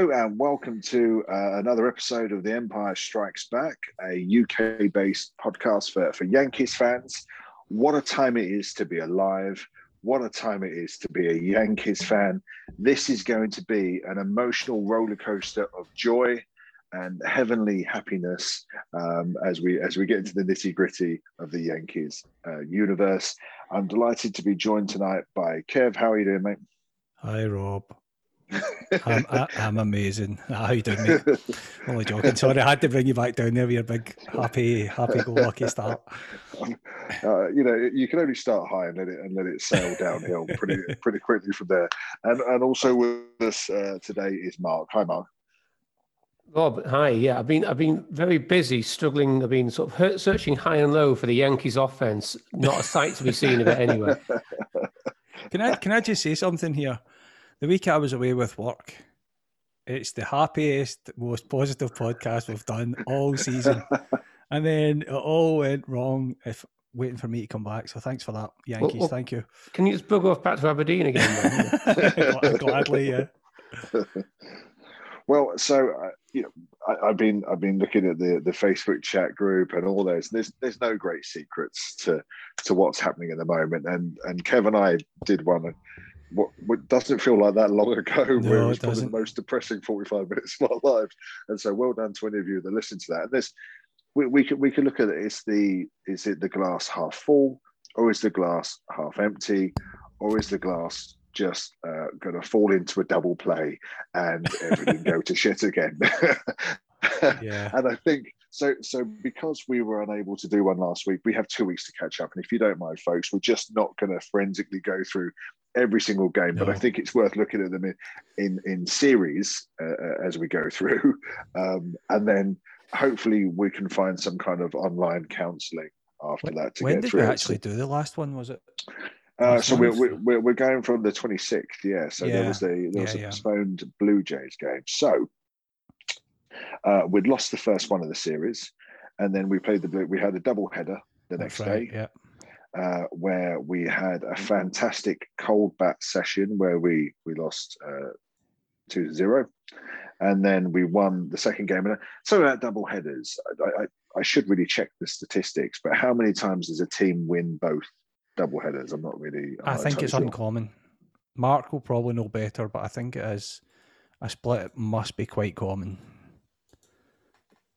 Hello and welcome to uh, another episode of The Empire Strikes Back, a UK based podcast for, for Yankees fans. What a time it is to be alive. What a time it is to be a Yankees fan. This is going to be an emotional roller coaster of joy and heavenly happiness um, as we as we get into the nitty gritty of the Yankees uh, universe. I'm delighted to be joined tonight by Kev. How are you doing, mate? Hi, Rob. I'm, I, am amazing. How you doing, mate? Only joking. Sorry, I had to bring you back down there with your big, happy, happy-go-lucky start. Uh, you know, you can only start high and let it and let it sail downhill pretty pretty quickly from there. And and also with us uh, today is Mark. Hi, Mark. Rob, hi. Yeah, I've been I've been very busy struggling. I've been sort of searching high and low for the Yankees offense. Not a sight to be seen of it anyway. Can I can I just say something here? The week I was away with work, it's the happiest, most positive podcast we've done all season, and then it all went wrong. If waiting for me to come back, so thanks for that, Yankees. Well, well, thank you. Can you just bug off back to Aberdeen again? Gladly, yeah. Well, so uh, you know, I, have been I've been looking at the the Facebook chat group and all those. There's there's no great secrets to to what's happening at the moment. And and Kev and I did one. What, what doesn't feel like that long ago, no, where it was it probably the most depressing 45 minutes of our lives. And so, well done to any of you that listen to that. And this, we, we could we could look at it. Is the is it the glass half full, or is the glass half empty, or is the glass just uh, going to fall into a double play and everything go to shit again. yeah. And I think so. So because we were unable to do one last week, we have two weeks to catch up. And if you don't mind, folks, we're just not going to forensically go through every single game, no. but I think it's worth looking at them in in, in series uh, uh as we go through, um, and then hopefully we can find some kind of online counselling after when, that. To get through. when did we actually do the last one? Was it? Uh, so we're, we're, we're going from the 26th, yeah. So yeah. there was the there was yeah, a postponed yeah. Blue Jays game. So uh, we'd lost the first one of the series, and then we played the blue. We had a double header the next right, day, yeah. Uh, where we had a fantastic cold bat session where we we lost uh, two to zero, and then we won the second game. And so that double headers, I, I, I should really check the statistics, but how many times does a team win both double headers. I'm not really. I'm i not think it's sure. uncommon. Mark will probably know better, but I think it is a split must be quite common.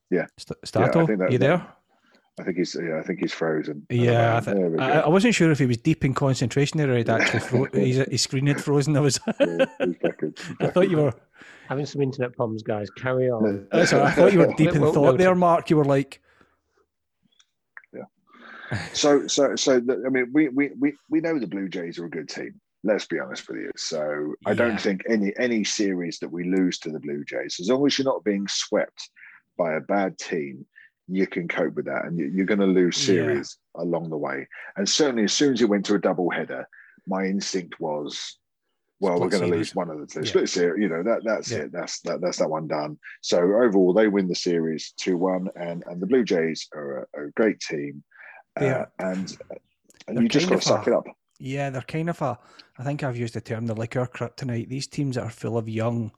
Yeah. St- Stato, yeah, you there? I think he's yeah, I think he's frozen. Yeah, I, th- I, I, wasn't sure if he was deep in concentration there or he'd actually fro- his, uh, his screen had frozen. I was yeah, I thought you were having some internet problems, guys. Carry on. I thought you were deep in thought there, Mark. You were like, Yeah. so so so the, I mean we, we we we know the Blue Jays are a good team. Let's be honest with you. So I don't think any any series that we lose to the Blue Jays, as long as you're not being swept by a bad team, you can cope with that, and you, are going to lose series yeah. along the way. And certainly, as soon as it went to a double header, my instinct was, well, Split we're going to lose one of the two. Yeah. Split series, you know that that's yeah. it. That's that, that's that one done. So overall, they win the series two one, and and the Blue Jays are a, a great team. Uh, and and you just got to suck a, it up. Yeah, they're kind of a. I think I've used the term they're the liquor kryptonite. These teams that are full of young,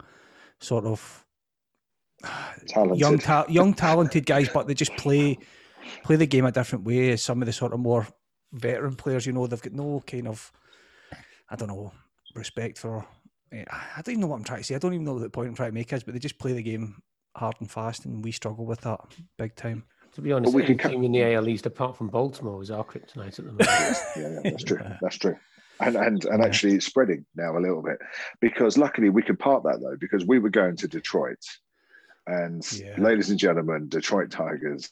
sort of talented. young, ta- young talented guys, but they just play play the game a different way some of the sort of more veteran players. You know, they've got no kind of, I don't know, respect for. Eh, I don't even know what I'm trying to say. I don't even know what the point I'm trying to make is, but they just play the game hard and fast, and we struggle with that big time. To be honest, every team in the AL East apart from Baltimore is our kryptonite at the moment. yeah, yeah, that's true. That's true. And and and yeah. actually, it's spreading now a little bit because luckily we could part that though because we were going to Detroit, and yeah. ladies and gentlemen, Detroit Tigers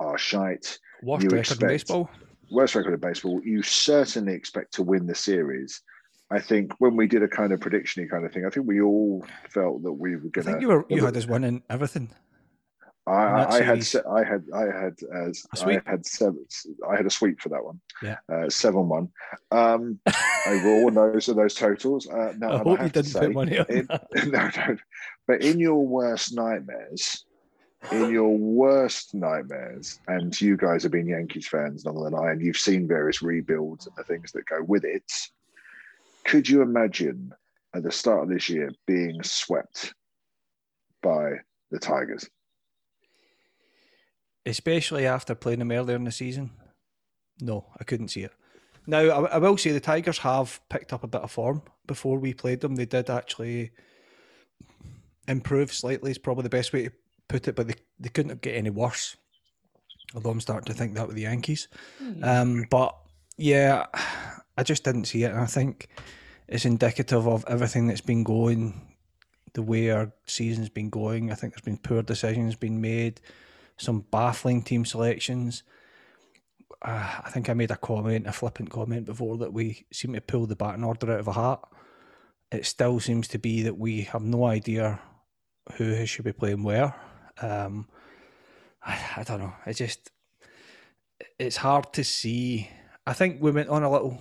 are shite. Worst record expect, in baseball. Worst record in baseball. You certainly expect to win the series. I think when we did a kind of prediction kind of thing, I think we all felt that we were going to. I think you were you had this us winning everything. I, I had I had I had as I had seven I had a sweep for that one. Yeah, uh, seven one. Um, overall, those are those totals. Uh, no, I hope I you didn't say, put money on in, No, no. But in your worst nightmares, in your worst nightmares, and you guys have been Yankees fans longer than I, and you've seen various rebuilds and the things that go with it. Could you imagine at the start of this year being swept by the Tigers? Especially after playing them earlier in the season. No, I couldn't see it. Now, I, I will say the Tigers have picked up a bit of form before we played them. They did actually improve slightly, is probably the best way to put it, but they, they couldn't get any worse. Although I'm starting to think that with the Yankees. Mm. Um, but yeah, I just didn't see it. And I think it's indicative of everything that's been going the way our season's been going. I think there's been poor decisions being made, some baffling team selections. Uh, I think I made a comment, a flippant comment before that we seem to pull the batting order out of a hat. It still seems to be that we have no idea who should be playing where. Um, I, I don't know. It just it's hard to see. I think we went on a little.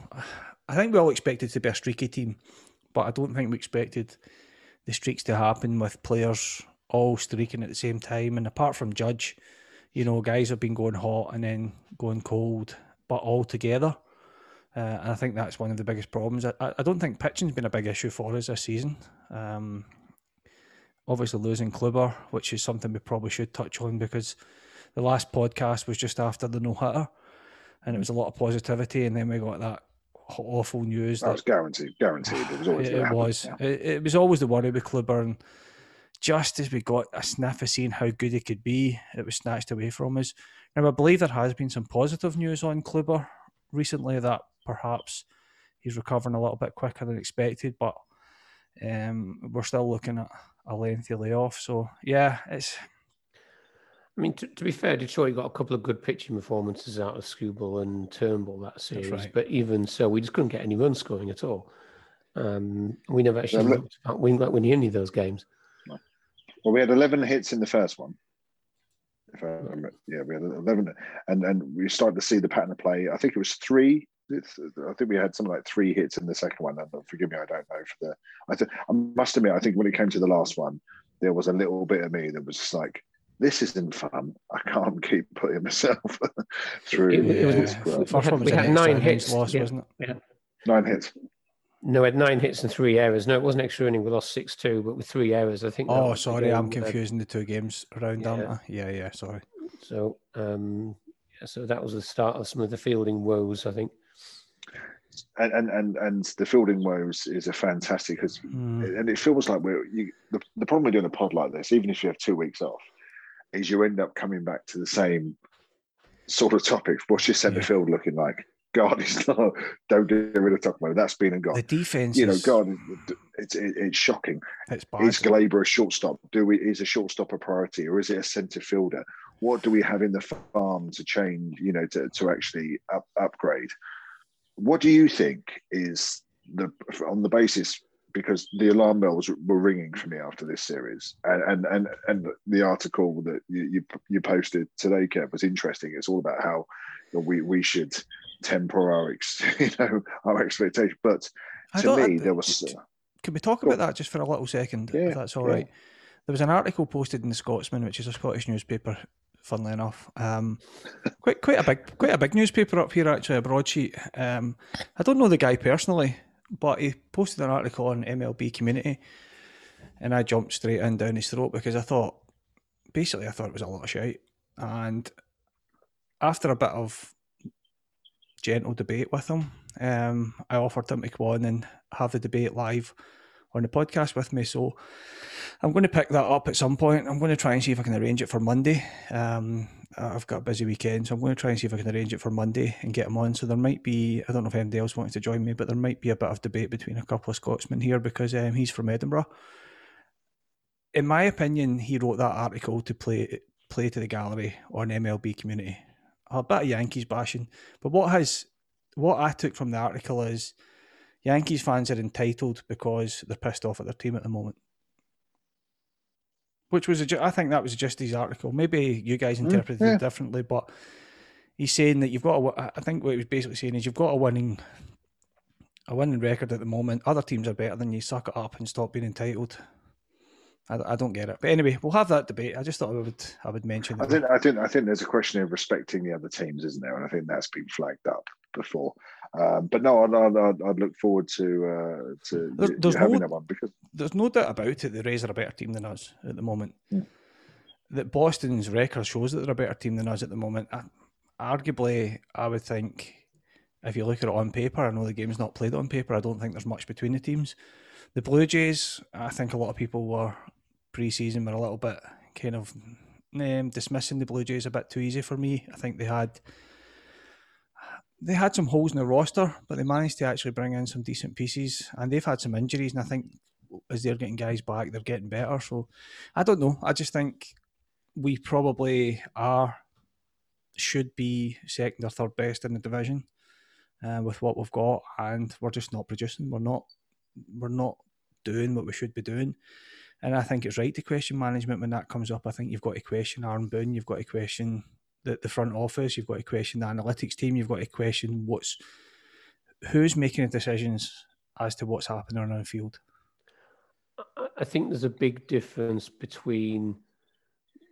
I think we all expected to be a streaky team, but I don't think we expected the streaks to happen with players all streaking at the same time. And apart from Judge, you know, guys have been going hot and then going cold, but all together. Uh, and I think that's one of the biggest problems. I, I don't think pitching's been a big issue for us this season. Um, obviously losing Kluber, which is something we probably should touch on because the last podcast was just after the no hitter, and it was a lot of positivity, and then we got that awful news. That, that was guaranteed. Guaranteed. It was always. It, it was. Yeah. It, it, was always the worry with Kluber, and just as we got a sniff of seeing how good he could be, it was snatched away from us. Now I believe there has been some positive news on Kluber recently that perhaps he's recovering a little bit quicker than expected, but um, we're still looking at a lengthy layoff. So yeah, it's. I mean, to, to, be fair, Detroit got a couple of good pitching performances out of Skubal and Turnbull that series, right. but even so, we just couldn't get any runs scoring at all. Um, we never actually yeah, looked at winning any of those games. Well, we had 11 hits in the first one. If I remember, yeah, we had 11, and and we started to see the pattern of play. I think it was three I think we had something like three hits in the second one. And forgive me, I don't know for the. I, th- I must admit, I think when it came to the last one, there was a little bit of me that was just like, "This isn't fun. I can't keep putting myself through." It, it was, well. we had nine hits, lost, yeah. wasn't it? Yeah. Nine hits. No, we had nine hits and three errors. No, it wasn't extra inning. We lost six two, but with three errors, I think. Oh, sorry, I'm confusing the two games around, yeah. aren't I? Yeah, yeah. Sorry. So, um, so that was the start of some of the fielding woes, I think and and and, and the fielding woes is a fantastic because mm. and it feels like we're you, the, the problem with doing a pod like this even if you have two weeks off is you end up coming back to the same sort of topics what's your centre yeah. field looking like God, it's not. Don't get rid of Tauchman. That's been and gone. The defense, you know, God, it's it, it's shocking. It's. Is Gleyber a shortstop? Do we is a shortstop a priority, or is it a centre fielder? What do we have in the farm to change? You know, to to actually up, upgrade what do you think is the on the basis because the alarm bells were ringing for me after this series, and and and, and the article that you, you, you posted today, Kev, was interesting. It's all about how we we should temper our ex, you know our expectation. But to me, I, there was. Uh, can we talk about that just for a little second? Yeah, if that's all yeah. right. There was an article posted in the Scotsman, which is a Scottish newspaper, funnily enough. Um, quite quite a big quite a big newspaper up here actually, a broadsheet. Um, I don't know the guy personally, but he posted an article on MLB Community, and I jumped straight in down his throat because I thought, basically, I thought it was a lot of shit. And after a bit of gentle debate with him, um, I offered him to come on and have the debate live on the podcast with me. So I'm going to pick that up at some point. I'm going to try and see if I can arrange it for Monday. Um, I've got a busy weekend, so I'm going to try and see if I can arrange it for Monday and get him on. So there might be, I don't know if anybody else wants to join me, but there might be a bit of debate between a couple of Scotsmen here because um, he's from Edinburgh. In my opinion, he wrote that article to play play to the gallery on MLB community. A bit of Yankees bashing, but what has what I took from the article is Yankees fans are entitled because they're pissed off at their team at the moment. Which was, a, I think that was just his article. Maybe you guys mm, interpreted yeah. it differently, but he's saying that you've got. A, I think what he was basically saying is you've got a winning, a winning record at the moment. Other teams are better than you. Suck it up and stop being entitled. I, I don't get it, but anyway, we'll have that debate. I just thought I would, I would mention. I think, I think, I think there's a question of respecting the other teams, isn't there? And I think that's been flagged up before. Um, but no, I'd, I'd, I'd, look forward to uh, to there's, there's having no, that one because there's no doubt about it. The Rays are a better team than us at the moment. Mm. That Boston's record shows that they're a better team than us at the moment. I, arguably, I would think if you look at it on paper, I know the game's not played on paper. I don't think there's much between the teams. The Blue Jays, I think a lot of people were pre-season were a little bit kind of um, dismissing the Blue Jays a bit too easy for me. I think they had they had some holes in the roster, but they managed to actually bring in some decent pieces, and they've had some injuries, and I think as they're getting guys back, they're getting better. So I don't know. I just think we probably are should be second or third best in the division uh, with what we've got, and we're just not producing. We're not we're not doing what we should be doing. And I think it's right to question management when that comes up. I think you've got to question Aaron Boone, you've got to question the, the front office, you've got to question the analytics team, you've got to question what's who's making the decisions as to what's happening on the field. I think there's a big difference between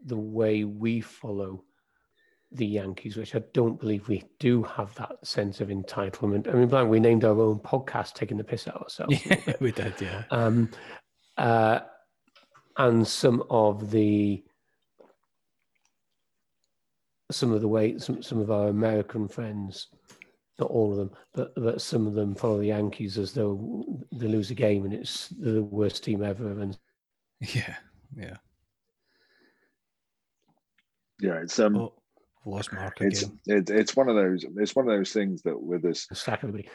the way we follow the Yankees, which I don't believe we do have that sense of entitlement. I mean, like we named our own podcast taking the piss out ourselves. Yeah, we did, yeah. Um, uh, and some of the some of the way some, some of our American friends, not all of them, but but some of them follow the Yankees as though they lose a game and it's the worst team ever. And yeah, yeah, yeah. It's um. Oh, lost Mark it's, again. It, it's one of those. It's one of those things that with this. Stack everybody.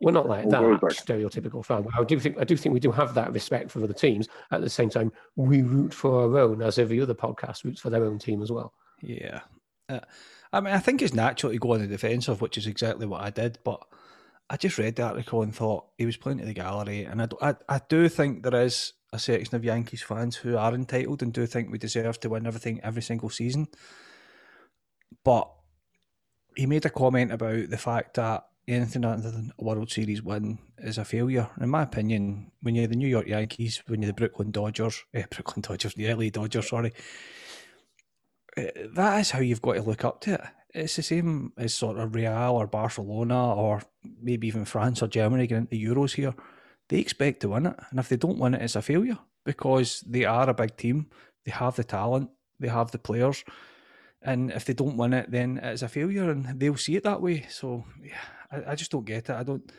We're not like that stereotypical fan. I do think I do think we do have that respect for other teams. At the same time, we root for our own, as every other podcast roots for their own team as well. Yeah, uh, I mean, I think it's natural to go on the defensive, which is exactly what I did. But I just read the article and thought he was playing to the gallery, and I, I, I do think there is a section of Yankees fans who are entitled and do think we deserve to win everything every single season. But he made a comment about the fact that anything other than a World Series win is a failure. In my opinion, when you're the New York Yankees, when you're the Brooklyn Dodgers, eh, Brooklyn Dodgers, the LA Dodgers, sorry, eh, that is how you've got to look up to it. It's the same as sort of Real or Barcelona or maybe even France or Germany getting into Euros here. They expect to win it. And if they don't win it, it's a failure because they are a big team. They have the talent, they have the players. And if they don't win it, then it's a failure and they'll see it that way. So, yeah, I, I just don't get it. I don't.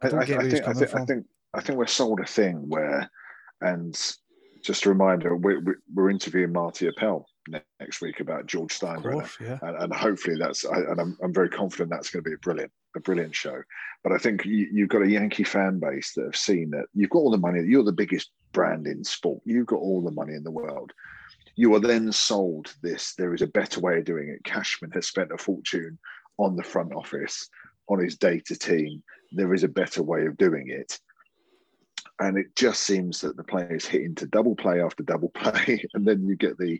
I, don't I, get I, think, I, think, I think I think we're sold a thing where, and just a reminder, we're, we're interviewing Marty Appel next week about George Steinbrenner, yeah. and, and, hopefully that's and I'm, I'm very confident that's going to be a brilliant a brilliant show. But I think you, have got a Yankee fan base that have seen that you've got all the money. You're the biggest brand in sport. You've got all the money in the world. You are then sold this. There is a better way of doing it. Cashman has spent a fortune on the front office, on his data team. There is a better way of doing it. And it just seems that the players hit into double play after double play, and then you get the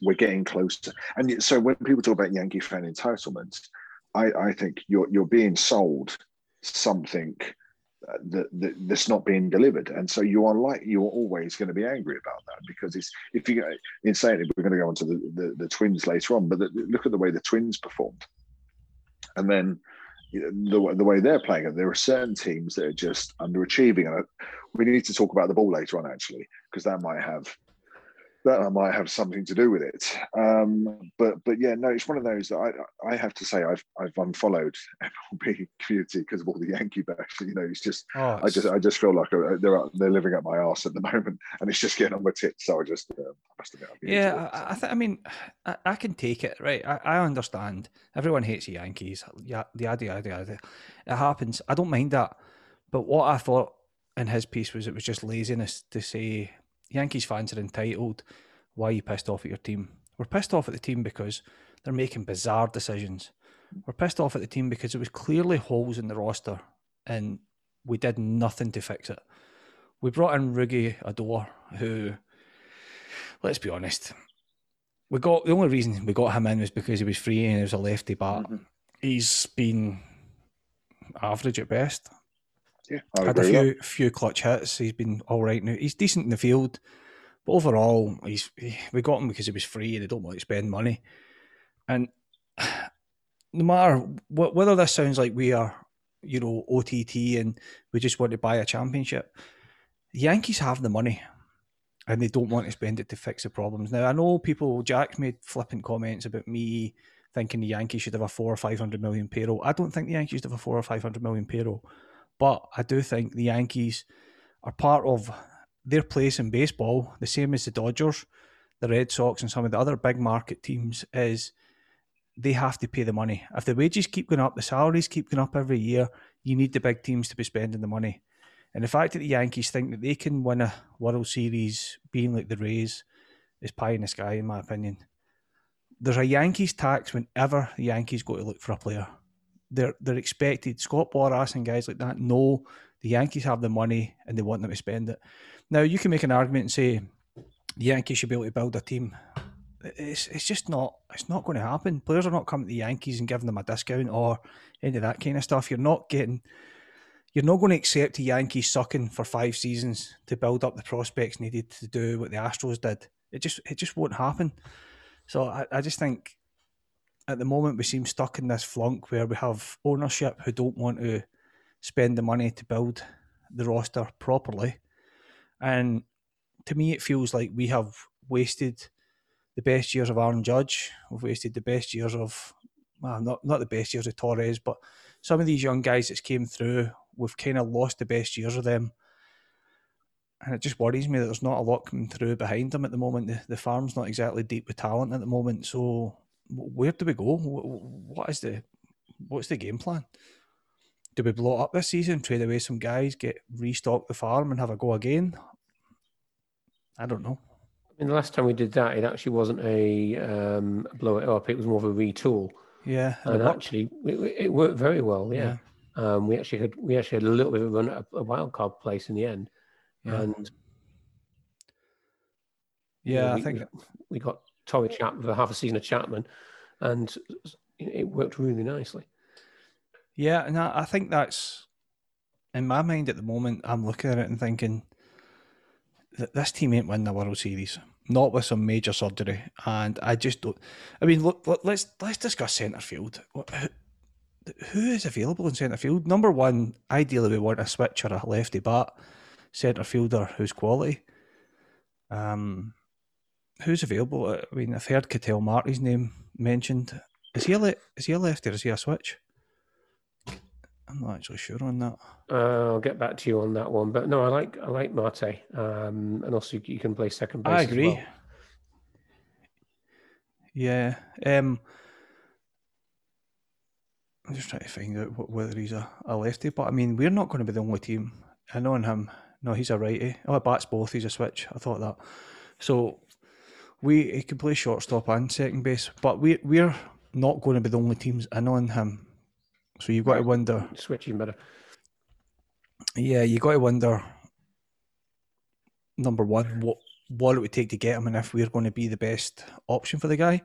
we're getting closer. And so when people talk about Yankee fan entitlement, I, I think you're you're being sold something that, that, that's not being delivered, and so you are like you're always going to be angry about that because it's if you in saying it, we're going to go on to the, the, the twins later on, but the, look at the way the twins performed and then the, the way they're playing it, there are certain teams that are just underachieving. And we need to talk about the ball later on, actually, because that might have that I might have something to do with it. Um, but but yeah, no, it's one of those that I I have to say I've I've unfollowed MLB community because of all the Yankee bash. You know, it's just oh, I just I just feel like uh, they're they're living up my ass at the moment, and it's just getting on my tits. So I just uh, must admit, yeah, I, I, th- I mean, I, I, can take it right. I, I understand everyone hates the Yankees. Yeah, the yada yada yada. It happens. I don't mind that. But what I thought in his piece was it was just laziness to say Yankees fans are entitled. Why are you pissed off at your team? We're pissed off at the team because they're making bizarre decisions. We're pissed off at the team because there was clearly holes in the roster and we did nothing to fix it. We brought in Rougned Odor, who, let's be honest, we got the only reason we got him in was because he was free and he was a lefty bat. Mm-hmm. He's been average at best. Yeah, I had a few few clutch hits. He's been all right now. He's decent in the field, but overall, he's he, we got him because he was free and they don't want to spend money. And no matter wh- whether this sounds like we are you know, OTT and we just want to buy a championship. The Yankees have the money and they don't want to spend it to fix the problems. Now, I know people, Jack made flippant comments about me thinking the Yankees should have a four or 500 million payroll. I don't think the Yankees should have a four or 500 million payroll, but I do think the Yankees are part of their place in baseball, the same as the Dodgers, the Red Sox, and some of the other big market teams, is they have to pay the money. If the wages keep going up, the salaries keep going up every year, you need the big teams to be spending the money. And the fact that the Yankees think that they can win a World Series being like the Rays is pie in the sky, in my opinion. There's a Yankees tax whenever the Yankees go to look for a player. They're they're expected. Scott Boras and guys like that know the Yankees have the money and they want them to spend it. Now you can make an argument and say the Yankees should be able to build a team. It's it's just not it's not going to happen. Players are not coming to the Yankees and giving them a discount or any of that kind of stuff. You're not getting you're not going to accept the Yankees sucking for five seasons to build up the prospects needed to do what the Astros did. It just it just won't happen. So I, I just think at the moment we seem stuck in this flunk where we have ownership who don't want to spend the money to build the roster properly. And to me it feels like we have wasted the best years of Aaron Judge. We've wasted the best years of well, not not the best years of Torres, but some of these young guys that's came through we've kind of lost the best years of them. And it just worries me that there's not a lot coming through behind them at the moment. The, the farm's not exactly deep with talent at the moment. So where do we go? What is the what's the game plan? Do we blow up this season, trade away some guys, get restock the farm, and have a go again? I don't know. I mean, the last time we did that, it actually wasn't a um, blow it up. It was more of a retool. Yeah, and, actually, it, it, worked very well. Yeah. yeah. Um, we actually had we actually had a little bit of a run at a wild card place in the end, yeah. and yeah, we, I think we got Torrey Chap for half a season of Chapman, and it worked really nicely. Yeah, and I, think that's in my mind at the moment. I'm looking at it and thinking that this team ain't winning the World Series, not with some major surgery, and I just don't. I mean, look, let's let's discuss centre field who is available in centre field? Number one, ideally we want a switch or a lefty bat centre fielder who's quality. Um, who's available? I mean, I've heard Ketel Marte's name mentioned. Is he a le- is he a lefty or is he a switch? I'm not actually sure on that. Uh, I'll get back to you on that one, but no, I like I like Marte, um, and also you can play second base. I agree. Well. Yeah. Um, I'm just trying to find out whether he's a, a lefty. But I mean, we're not going to be the only team. I know him. No, he's a righty. Oh, it bats both. He's a switch. I thought that. So we he can play shortstop and second base, but we we're not going to be the only teams in on him. So you've got to wonder. Switching better. Yeah, you got to wonder. Number one, what what it would take to get him, and if we're going to be the best option for the guy.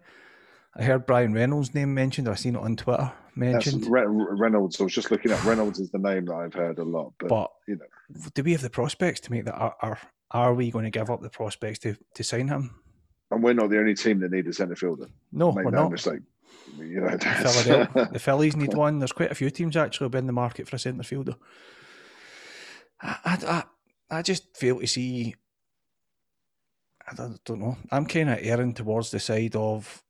I heard Bryan Reynolds' name mentioned, or I seen it on Twitter mentioned. Re- Reynolds. I was just looking at Reynolds is the name that I've heard a lot, but, but you know, do we have the prospects to make that? Are, are are we going to give up the prospects to to sign him? And we're not the only team that need a centre fielder. No, make we're no not. Mistake. You know, the, the Phillies need one. There's quite a few teams actually been in the market for a centre fielder. I, I, I just fail to see. I don't, don't know. I'm kind of erring towards the side of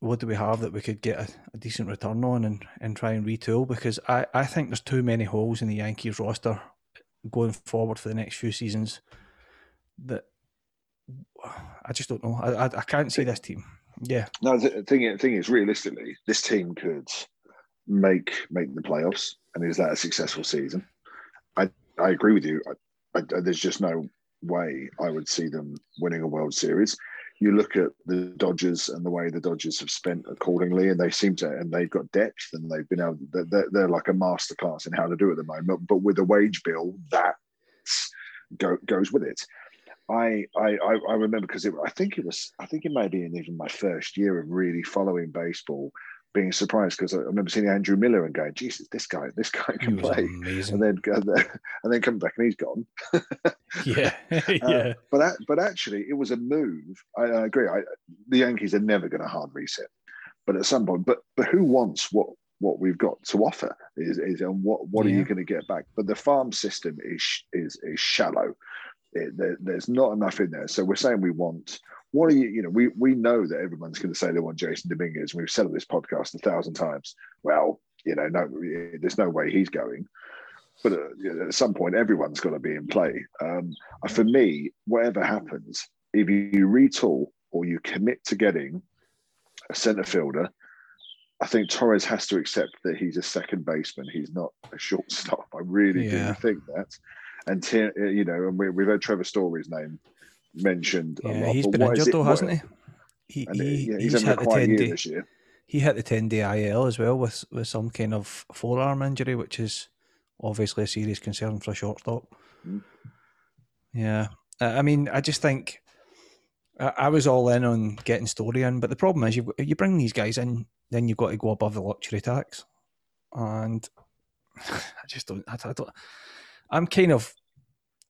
what do we have that we could get a, a, decent return on and, and try and retool? Because I, I think there's too many holes in the Yankees roster going forward for the next few seasons that I just don't know. I, I, I can't see this team. Yeah. No, the thing, the thing is, realistically, this team could make make the playoffs, and is that a successful season? I I agree with you. I, I, there's just no way I would see them winning a World Series you look at the Dodgers and the way the Dodgers have spent accordingly, and they seem to, and they've got depth, and they've been able. They're, they're like a masterclass in how to do it at the moment. But with a wage bill, that go, goes with it. I I I remember because I think it was I think it may be in even my first year of really following baseball being surprised because I remember seeing Andrew Miller and going, Jesus, this guy, this guy can play. Amazing. And then and then come back and he's gone. yeah, yeah. Uh, but that, but actually, it was a move. I, I agree. I, the Yankees are never going to hard reset, but at some point, but but who wants what what we've got to offer is, is and what what yeah. are you going to get back but the farm system is is is shallow it, there, there's not enough in there so we're saying we want what are you you know we we know that everyone's going to say they want jasson dominguez we've said on this podcast a thousand times well you know no there's no way he's going but uh, at some point everyone's got to be in play um, for me whatever happens if you retool or you commit to getting a centre fielder I think Torres has to accept that he's a second baseman. He's not a shortstop. I really yeah. do think that. And you know, and we, have had Trevor Story's name mentioned. Yeah, lot, he's been injured though, hasn't he? He, he yeah, he's, he's hit the ten day. This year. He hit the ten day IL as well with with some kind of forearm injury, which is obviously a serious concern for a shortstop. Mm. Yeah, I mean, I just think I, was all in on getting Story in, but the problem is you you bring these guys in then you've got to go above the luxury tax. And I just don't, I, I don't, I'm kind of,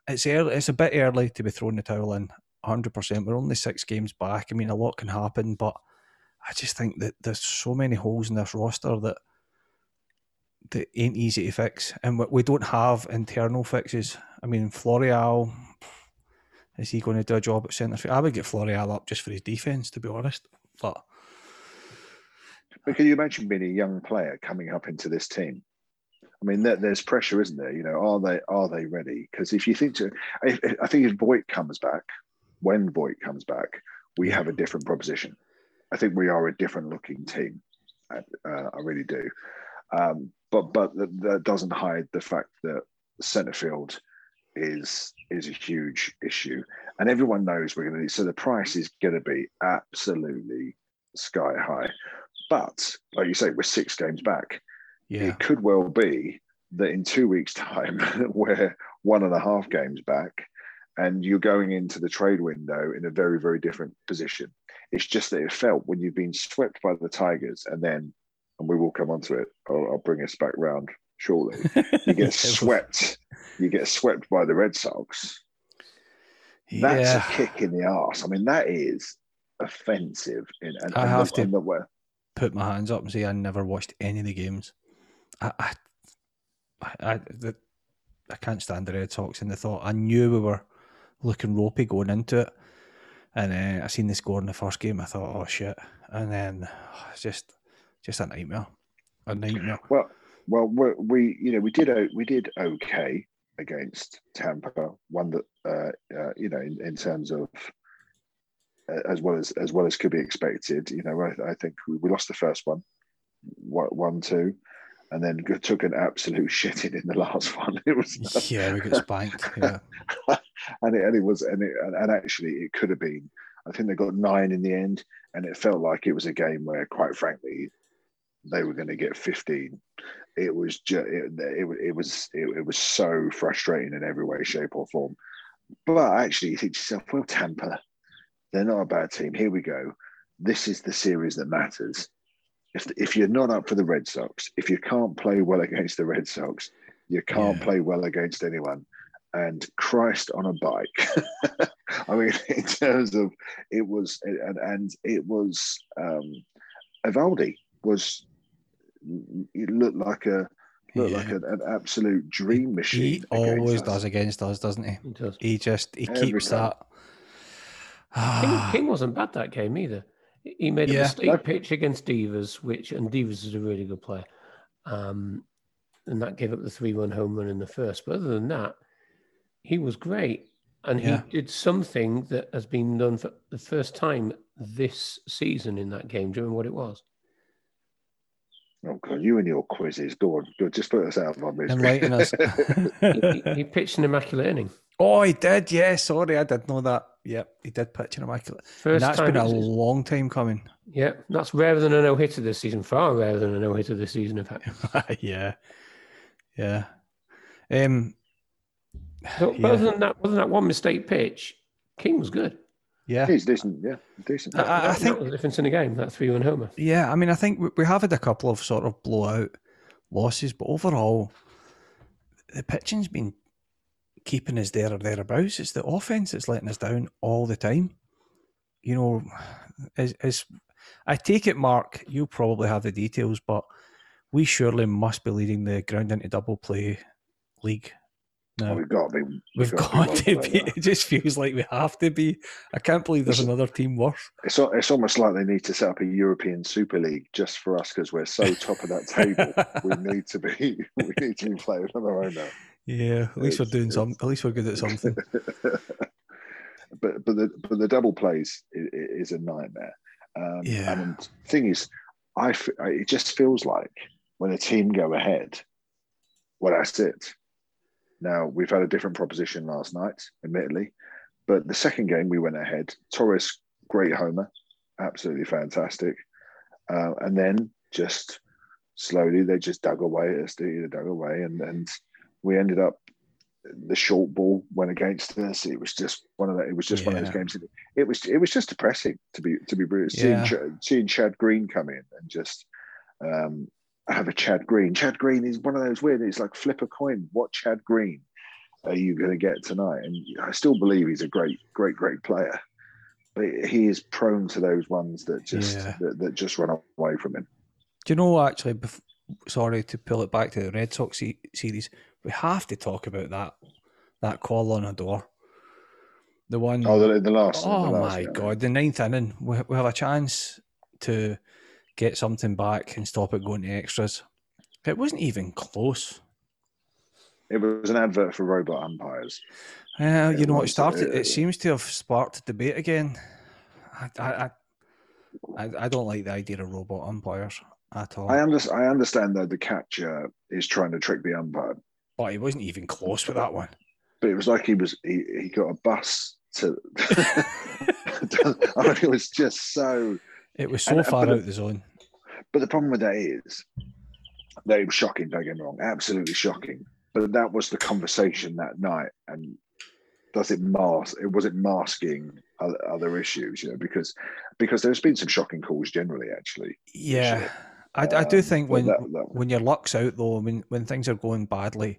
it's early, it's a bit early to be throwing the towel in 100%. We're only six games back. I mean, a lot can happen, but I just think that there's so many holes in this roster that that ain't easy to fix, and we don't have internal fixes. I mean, Florial, is he going to do a job at centre? I would get Florial up just for his defence, to be honest. But but can you imagine being a young player coming up into this team? I mean, there, there's pressure, isn't there? You know, are they are they ready? Because if you think to, if, I think if Voit comes back, when Voit comes back, we have a different proposition. I think we are a different looking team. I, uh, I really do. Um, but but that, that, doesn't hide the fact that centre field is is a huge issue, and everyone knows we're going to need. So the price is going to be absolutely sky high. But like you say, we're six games back. Yeah. It could well be that in two weeks' time, we're one and a half games back, and you're going into the trade window in a very, very different position. It's just that it felt when you've been swept by the Tigers, and then, and we will come onto it. I'll, I'll bring us back round shortly. You get swept. You get swept by the Red Sox. That's yeah. a kick in the ass. I mean, that is offensive. In, and, I have the, to put my hands up and say I never watched any of the games. I, I, I, the, I can't stand the Red Sox, and the thought I knew we were looking ropey going into it, and uh, I seen the score in the first game. I thought, oh shit, and then oh, it's just, just a nightmare, a nightmare. Well, well, we you know we did we did okay against Tampa, one that uh, uh, you know in, in terms of as well as as well as could be expected. You know, I, I think we, we, lost the first one, one two, and then took an absolute shitting in the last one. It was yeah, we got spanked. Yeah, and it and it was and it and actually it could have been. I think they got nine in the end, and it felt like it was a game where, quite frankly, they were going to get fifteen. It was just it, it, it was it, it was so frustrating in every way, shape, or form. But actually, you think to yourself, well, Tampa, they're not a bad team. Here we go. This is the series that matters. If, if you're not up for the Red Sox, if you can't play well against the Red Sox, you can't yeah. play well against anyone. And Christ on a bike. I mean, in terms of it was, and, and it was, um, Eovaldi was, it looked like a, looked yeah. like an, an, absolute dream machine. He always us. does against us, doesn't he? He, does. he just he Every keeps time. that King, King, wasn't bad that game either. He made a yeah. mistake pitch against Devers, which and Devers is a really good player. Um, and that gave up the three-run home run in the first. But other than that, he was great, and yeah. he did something that has been done for the first time this season in that game. Do you remember what it was? Oh God, you and your quizzes. Go on, go, just put us out of our misery. Enlighten us. he, he, pitched an immaculate inning. Oh, he did. Yeah, sorry, I did know that. Yep, he did pitch an immaculate. First and that's been a long time coming. Yeah, that's rarer than a no hitter this season. Far rarer than a no hitter this season, in fact. yeah, yeah. Um, so, yeah. other than that, other than that one mistake pitch, King was good. Yeah, he's decent. Yeah, decent. I, I think the difference in the game that three one homer. Yeah, I mean, I think we have had a couple of sort of blowout losses, but overall, the pitching's been keeping us there or thereabouts. It's the offense that's letting us down all the time. You know, as, as I take it, Mark, you probably have the details, but we surely must be leading the ground into double play league. No, oh, we've got to be. We've, we've got, got, to be. It just feels like we have to be. I can't believe there's it's, another team worse. It's it's almost like they need to set up a European Super League just for us because we're so top of that table. we need to be. We need to be playing on our own now. Yeah, at least it's, we're doing some. At least we're good at something. but but the but the double plays is, a nightmare. Um, yeah. And the thing is, I it just feels like when a team go ahead, well, that's it. Now we've had a different proposition last night, admittedly, but the second game we went ahead. Torres, great homer, absolutely fantastic, uh, and then just slowly they just dug away at us. They dug away, and and we ended up the short ball went against us. It was just one of the, It was just yeah. one of those games. It was it was just depressing to be to be brutal. Yeah. Seeing, seeing Chad Green come in and just um, have a Chad Green. Chad Green is one of those weird. It's like flip a coin. What Chad Green are you going to get tonight? And I still believe he's a great, great, great player, but he is prone to those ones that just yeah. that, that, just run away from him. Do you know actually? Sorry to pull it back to the Red Sox series we have to talk about that that call on Odor. The one. Oh, the, the last. Oh the last, my yeah. god! The ninth inning, we, we have a chance to get something back and stop it going to extras. It wasn't even close. It was an advert for robot umpires. Yeah, uh, you know, it started. It, it seems to have sparked debate again. I, I, I, I don't like the idea of robot umpires at all. I understand. I understand that the catcher is trying to trick the umpire, but he wasn't even close with that one. But it was like he was he, he got a bus to I mean, it was just so it was so and, far out the zone. But the problem with that is they were shocking, don't get me wrong, absolutely shocking. But that was the conversation that night. And does it mask it was it masking other, other issues, you know, because because there's been some shocking calls generally actually. Yeah. I, I do um, think when that, that, when your luck's out though, when when things are going badly,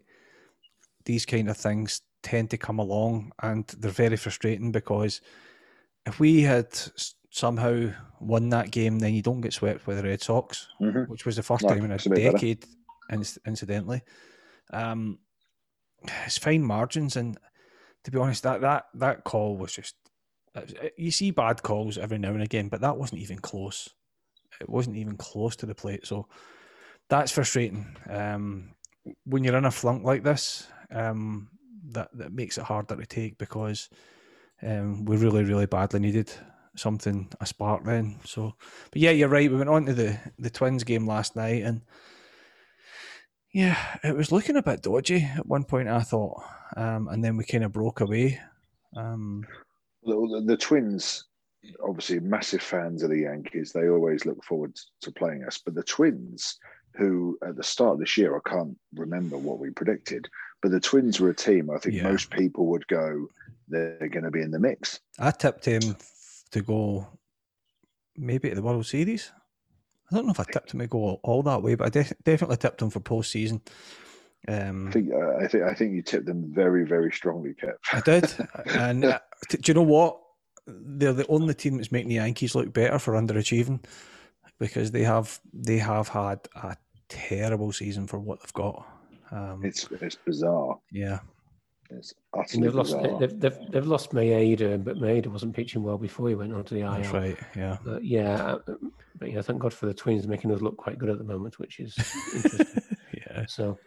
these kind of things tend to come along, and they're very frustrating because if we had somehow won that game, then you don't get swept by the Red Sox, mm-hmm. which was the first no, time in a decade, incidentally. Um, it's fine margins, and to be honest, that that that call was just. You see bad calls every now and again, but that wasn't even close it wasn't even close to the plate. So that's frustrating. Um, when you're in a flunk like this, um, that that makes it harder to take because um, we really, really badly needed something a spark then. So, but yeah, you're right. We went on to the the Twins game last night, and yeah, it was looking a bit dodgy at one point. I thought, um, and then we kind of broke away. Um, the, the, the Twins obviously massive fans of the Yankees. They always look forward to playing us. But the Twins, who at the start of this year, I can't remember what we predicted, but the Twins were a team I think yeah. most people would go, they're going to be in the mix. I tipped him to go maybe to the World Series. I don't know if I tipped him to go all that way, but I de- definitely tipped him for postseason. Um, I think uh, I think I think you tipped them very very strongly, Kev. I did, and uh, do you know what? They're the only team that's making the Yankees look better for underachieving because they have they have had a terrible season for what they've got. Um, it's it's bizarre. Yeah. It's utterly they've lost, they've, they've, they've lost Maeda, but Maeda wasn't pitching well before he went on to the IL. That's right, yeah. But yeah, uh, but yeah, thank God for the Twins making us look quite good at the moment, which is interesting. yeah. So,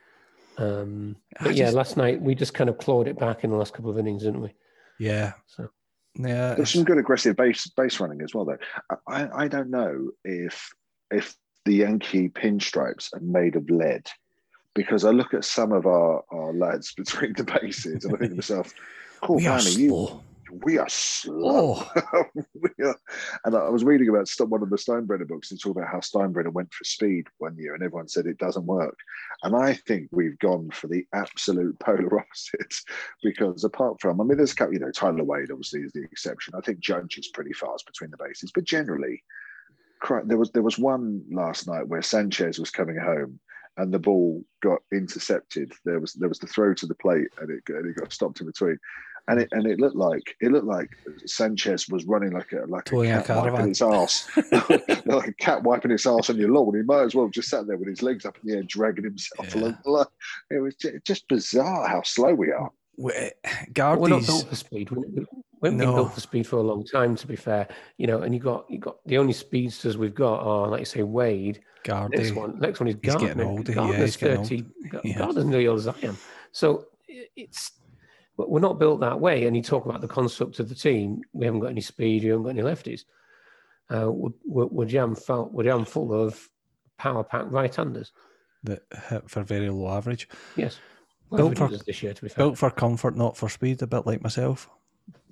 um, but I yeah, just, last night we just kind of clawed it back in the last couple of innings, didn't we? Yeah. So yeah, there's some good aggressive base base running as well. Though I, I don't know if if the Yankee pinstripes are made of lead because I look at some of our, our lads between the bases and I think to myself, "Cool, man, you we are slow. Oh. we are, and I was reading about one of the Steinbrenner books and talk about how Steinbrenner went for speed one year, and everyone said it doesn't work. And I think we've gone for the absolute polar opposite because apart from, I mean, there's a couple, you know, Tyler Wade obviously is the exception. I think Judge is pretty fast between the bases, but generally, there was there was one last night where Sanchez was coming home and the ball got intercepted. There was there was the throw to the plate and it, and it got stopped in between and it and it looked like it looked like Sanchez was running like a like Toying a a cat caravan. wiping its ass, like a cat wiping its ass on your lawn. He might as well just sat there with his legs up in the air, dragging himself Yeah. along. Like, it was ju- just bizarre how slow we are. We- eh, But We're not built for speed. We we haven't been built for speed for a long time, to be fair. You know, and you got you got the only speedsters we've got are, like you say, Wade. Next Gardy. one, next one is He's Gardner. getting older, yeah, Gardner's he's getting old. thirty. Gar- Yeah. Gardner's nearly old as I am. So it's but we're not built that way. And you talk about the construct of the team. We haven't got any speed. We haven't got any lefties. Uh, we're, we're, we're jam full. We're jam full of power pack right-handers. that hit for very low average. Yes. Built Well, for- for, this year, to be fair. Built for comfort, not for speed, a bit like myself.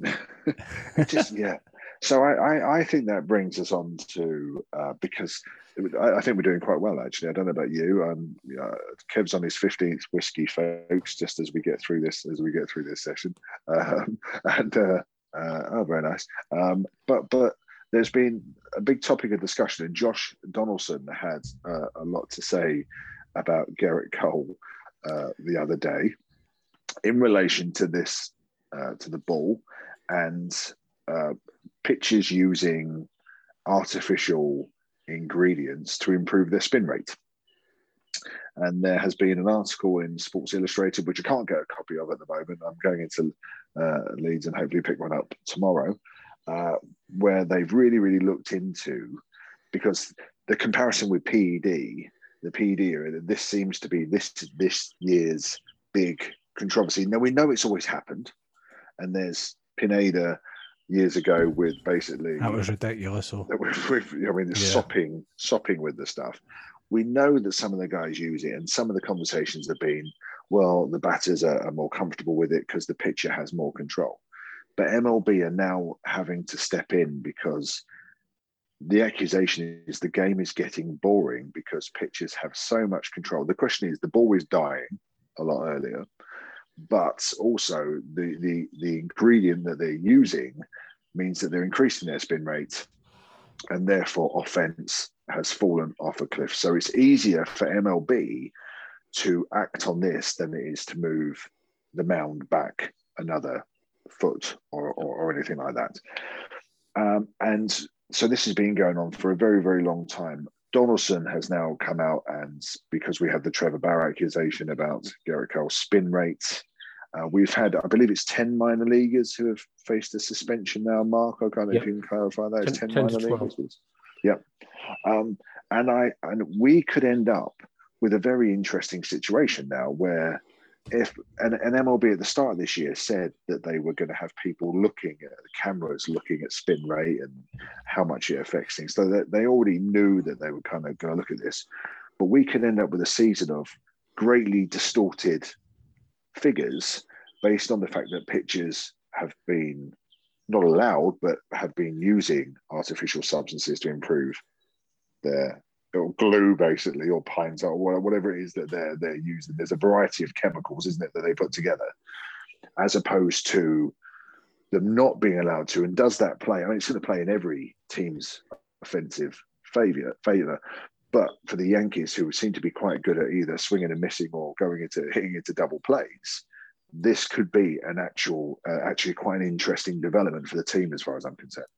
just yeah. So I, I, I think that brings us on to uh, because I, think we're doing quite well actually. I don't know about you. Um, uh, Kev's on his fifteenth whiskey, folks. Just as we get through this, as we get through this session, um, and uh, uh, oh, very nice. Um, but but there's been a big topic of discussion, and Josh Donaldson had uh, a lot to say about Gerrit Cole uh, the other day in relation to this uh, to the ball and pitches using artificial ingredients to improve their spin rate. And there has been an article in Sports Illustrated, which I can't get a copy of at the moment. I'm going into uh, Leeds and hopefully pick one up tomorrow, uh, where they've really, really looked into because the comparison with PED, the PED area, this seems to be this this year's big controversy. Now we know it's always happened, and there's Pineda years ago with basically That was ridiculous. So with, with, I mean, Yeah. sopping, sopping with the stuff. We know that some of the guys use it, and some of the conversations have been, well, the batters are, are more comfortable with it because the pitcher has more control. But MLB are now having to step in because the accusation is the game is getting boring because pitchers have so much control. The question is, the ball is dying a lot earlier, but also the the the ingredient that they're using means that they're increasing their spin rate and therefore offense has fallen off a cliff. So it's easier for MLB to act on this than it is to move the mound back another foot or, or, or anything like that. Um, and so this has been going on for a very, very long time. Donaldson has now come out and because we had the Trevor Bauer accusation about Gerrit Cole's spin rate, uh, we've had, I believe it's 10 minor leaguers who have faced a suspension now. Mark, I can't know if Yep. you can clarify that. It's 10, 10 to minor leaguers. Yep. Um, and I and we could end up with a very interesting situation now where if an, an MLB at the start of this year said that they were going to have people looking at the cameras, looking at spin rate and how much it affects things, so that they already knew that they were kind of going to look at this. But we could end up with a season of greatly distorted figures based on the fact that pitchers have been not allowed, but have been using artificial substances to improve their or glue, basically, or pines or whatever it is that they're they're using. There's a variety of chemicals, isn't it, that they put together, as opposed to them not being allowed to. And does that play? I mean, it's going to play in every team's offensive favor. Favor. But for the Yankees, who seem to be quite good at either swinging and missing or going into hitting into double plays, this could be an actual, uh, actually quite an interesting development for the team, as far as I'm concerned.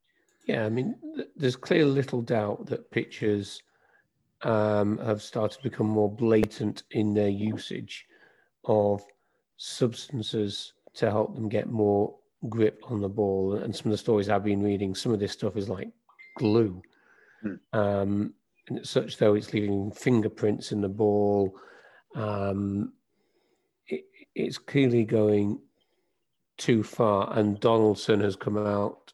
Yeah, I mean, th- there's clear little doubt that pitchers um, have started to become more blatant in their usage of substances to help them get more grip on the ball. And some of the stories I've been reading, some of this stuff is like glue, Hmm. um, and it's such though it's leaving fingerprints in the ball. Um, it, it's clearly going too far. And Donaldson has come out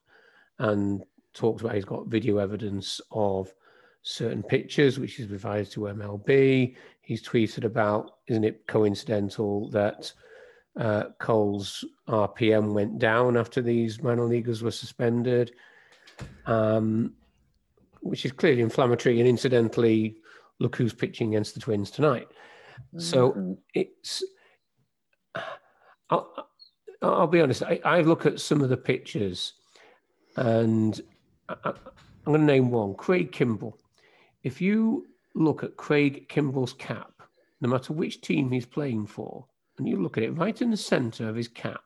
and talked about he's got video evidence of certain pictures which he's provided to MLB. He's tweeted about, isn't it coincidental that uh, Cole's RPM went down after these minor leaguers were suspended, um, which is clearly inflammatory. And incidentally, look who's pitching against the Twins tonight. So it's. I'll, I'll be honest. I, I look at some of the pictures, and I, I'm going to name one: Craig Kimbrel. If you look at Craig Kimbrel's cap, no matter which team he's playing for, and you look at it right in the centre of his cap,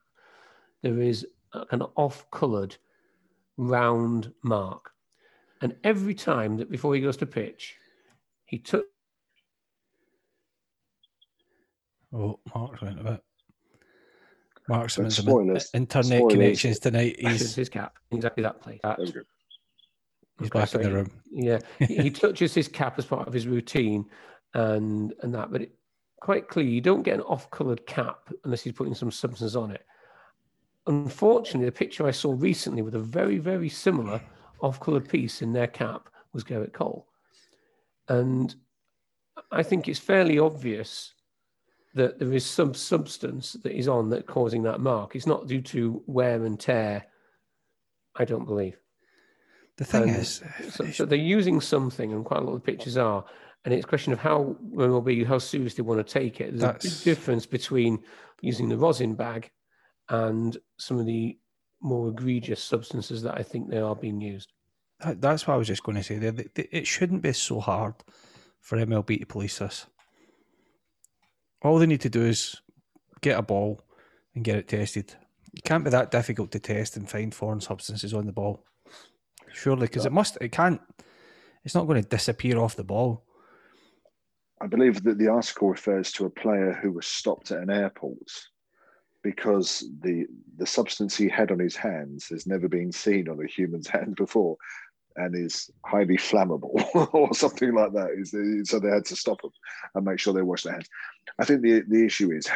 there is an off-coloured round mark, and every time that before he goes to pitch, he took. Oh, Mark's went a bit. Mark's some internet spoilers. connections tonight. He's his cap exactly that place. He's okay, back in the room. Yeah, he touches his cap as part of his routine, and and that. But it, quite clear, you don't get an off-coloured cap unless he's putting some substance on it. Unfortunately, the picture I saw recently with a very very similar off-coloured piece in their cap was Gerrit Cole, and I think it's fairly obvious that there is some substance that is on that causing that mark. It's not due to wear and tear. I don't believe. The thing and is, so, so, they're using something, and quite a lot of the pictures are, and it's a question of how be how serious they want to take it. There's That's... a big difference between using the rosin bag and some of the more egregious substances that I think they are being used. That's what I was just going to say. There, it shouldn't be so hard for MLB to police this. All they need to do is get a ball and get it tested. It can't be that difficult to test and find foreign substances on the ball. Surely, because it must, it can't, it's not going to disappear off the ball. I believe that the article refers to a player who was stopped at an airport because the the substance he had on his hands has never been seen on a human's hand before and is highly flammable or something like that. So they had to stop them and make sure they wash their hands. I think the, the issue is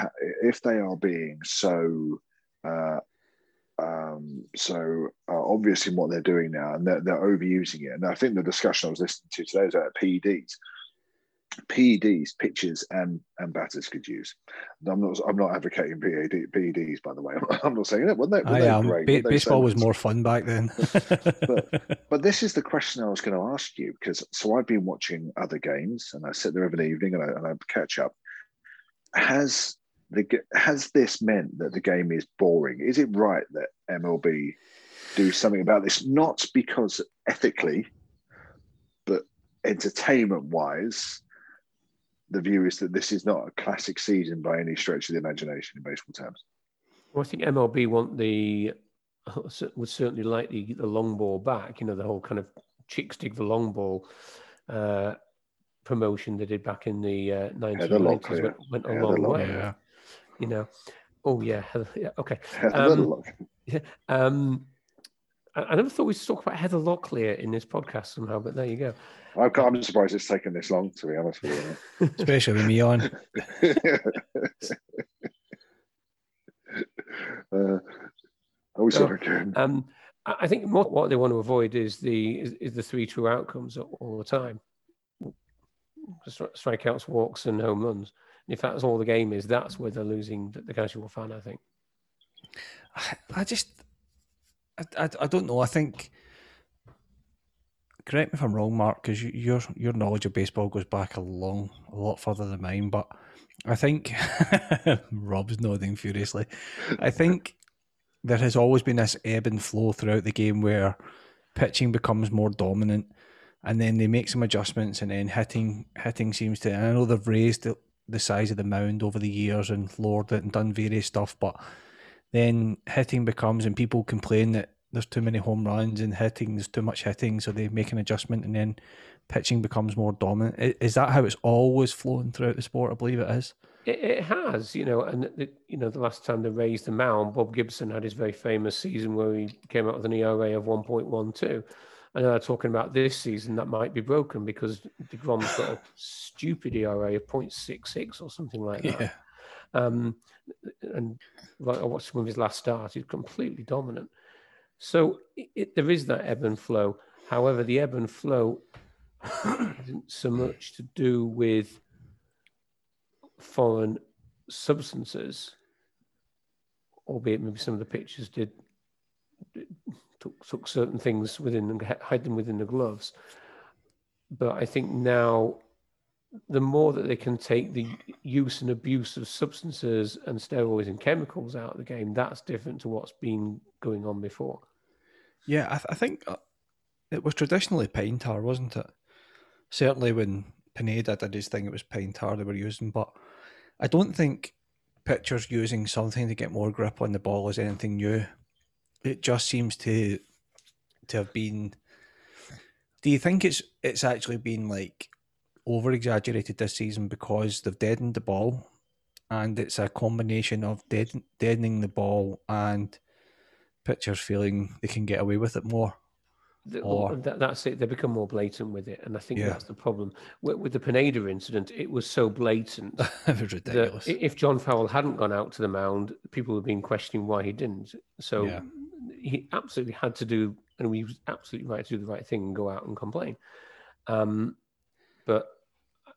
if they are being so uh, um, so uh, obvious in what they're doing now and they're, they're overusing it. And I think the discussion I was listening to today was about PEDs. PEDs, pitchers and and batters could use. I'm not I'm not advocating PED, PEDs by the way. I'm not saying that. Weren't they, were I am. Great? Ba- baseball was more fun back then. but, but this is the question I was going to ask you because so I've been watching other games and I sit there every evening and I, and I catch up. Has the has this meant that the game is boring? Is it right that MLB do something about this? Not because ethically, but entertainment wise the view is that this is not a classic season by any stretch of the imagination in baseball terms. Well, I think MLB want the would certainly like the, the long ball back. You know, the whole kind of chicks dig the long ball uh, promotion they did back in the uh, 1990s went, went a long way. Yeah. You know, oh yeah, yeah okay. Um, yeah, um, I, never thought we'd talk about Heather Locklear in this podcast somehow, but there you go. I'm surprised it's taken this long, to be honest with you. Especially with me on. uh, I wish so, I. Um, I think more, what they want to avoid is the is, is the three true outcomes all the time. Strikeouts, walks, and home runs. If that's all the game is, that's where they're losing the, casual fan. I think. I, just, I, I, I don't know. I think correct me if I'm wrong, Mark, because your your knowledge of baseball goes back a long, a lot further than mine. But I think Rob's nodding furiously. I think there has always been this ebb and flow throughout the game where pitching becomes more dominant, and then they make some adjustments, and then hitting hitting seems to. And I know they've raised the, size of the mound over the years and lowered it and done various stuff, but then hitting becomes, and people complain that there's too many home runs and hitting, there's too much hitting, so they make an adjustment and then pitching becomes more dominant. Is that how it's always flowing throughout the sport? I believe it is. It, has, you know, and the, you know the last time they raised the mound, Bob Gibson had his very famous season where he came out with an ERA of 1.12. And they're talking about this season that might be broken because deGrom's got a stupid ERA of 0.66 or something like that. Yeah. Um, and like I watched some of his last start, he's completely dominant. So it, there is that ebb and flow. However, the ebb and flow isn't so much to do with foreign substances, albeit maybe some of the pictures did, did took, took certain things within and hide them within the gloves. But I think now the more that they can take the use and abuse of substances and steroids and chemicals out of the game, that's different to what's been going on before. Yeah, I, th- I think uh, it was traditionally pine tar, wasn't it? Certainly when Pineda did his thing, it was pine tar they were using. But I don't think pitchers using something to get more grip on the ball is anything new. It just seems to to have been. Do you think it's it's actually been like over exaggerated this season because they've deadened the ball, and it's a combination of dead, deadening the ball and pitchers feeling they can get away with it more? The, or, that, that's it. They become more blatant with it, and I think yeah. that's the problem with, with, the Pineda incident. It was so blatant. it was ridiculous. if John Farrell hadn't gone out to the mound, people would have been questioning why he didn't. So yeah. He absolutely had to do, and he was absolutely right to do the right thing and go out and complain. Um, but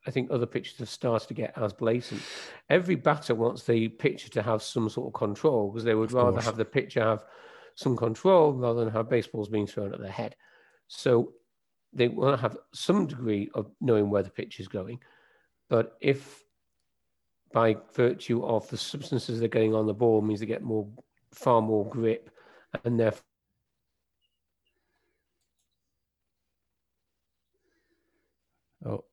I think other pitchers have started to get as blatant. Every batter wants the pitcher to have some sort of control because they would rather have the pitcher have some control rather than have baseballs being thrown at their head. So they want to have some degree of knowing where the pitch is going. But if by virtue of the substances they're getting on the ball means they get more, far more grip, and therefore Oh,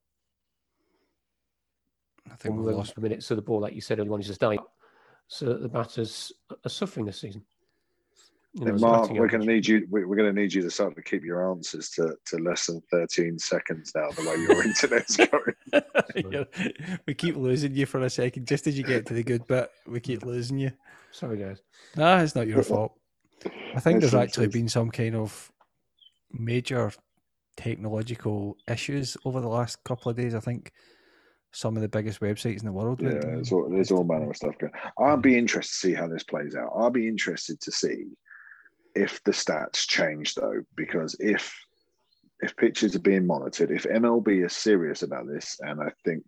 I think we lost a minute. So the ball, like you said, only one is just dying. So the batters are suffering this season. You know, Mark, we're going to need you. We're going to need you to start to keep your answers to, to less than thirteen seconds now. The way your internet's going, yeah, we keep losing you for a second. Just as you get to the good bit, we keep losing you. Sorry, guys. Nah, it's not your fault. I think there's actually been some kind of major technological issues over the last couple of days. I think some of the biggest websites in the world. Yeah, there's all, there's all manner of stuff going. I'll be interested to see how this plays out. I'll be interested to see if the stats change though, because if if pitches are being monitored, if MLB is serious about this, and I think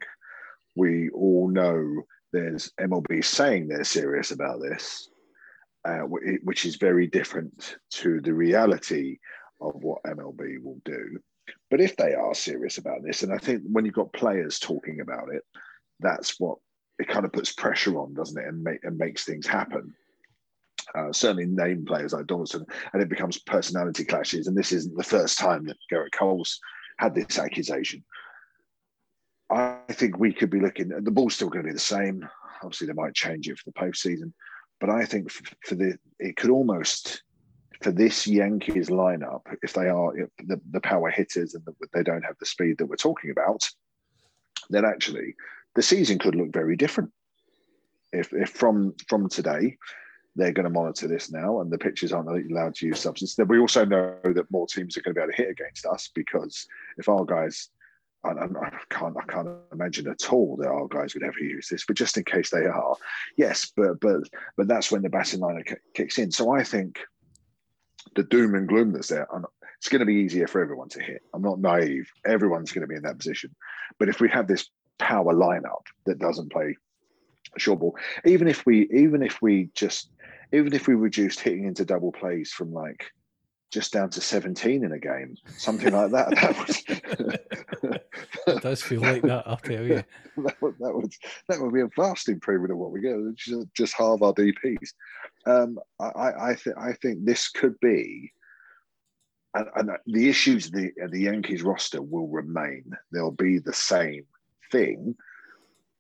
we all know there's MLB saying they're serious about this, uh, which is very different to the reality of what MLB will do. But if they are serious about this, and I think when you've got players talking about it, that's what it kind of puts pressure on, doesn't it, and, make, and makes things happen uh, certainly name players like Donaldson, and it becomes personality clashes. And this isn't the first time that Gerrit Cole's had this accusation. I think we could be looking. At the ball's still going to be the same. Obviously, they might change it for the postseason, but I think for the it could almost for this Yankees lineup, if they are if the, the power hitters and the, they don't have the speed that we're talking about, then actually the season could look very different. If, if from from today they're going to monitor this now, and the pitchers aren't allowed to use substance. Then we also know that more teams are going to be able to hit against us because if our guys, I, I can't, I can't imagine at all that our guys would ever use this, but just in case they are, yes, but but but that's when the batting lineup kicks in. So I think the doom and gloom that's there, it's going to be easier for everyone to hit. I'm not naive; everyone's going to be in that position. But if we have this power lineup that doesn't play short ball, even if we even if we just even if we reduced hitting into double plays from like just down to 17 in a game, something like that. That it does feel like that up here, yeah. that, would, that would that would be a vast improvement of what we get. Just, just halve our DPs. Um, I I, th- I think this could be, and, and the issues the the Yankees roster will remain. They'll be the same thing,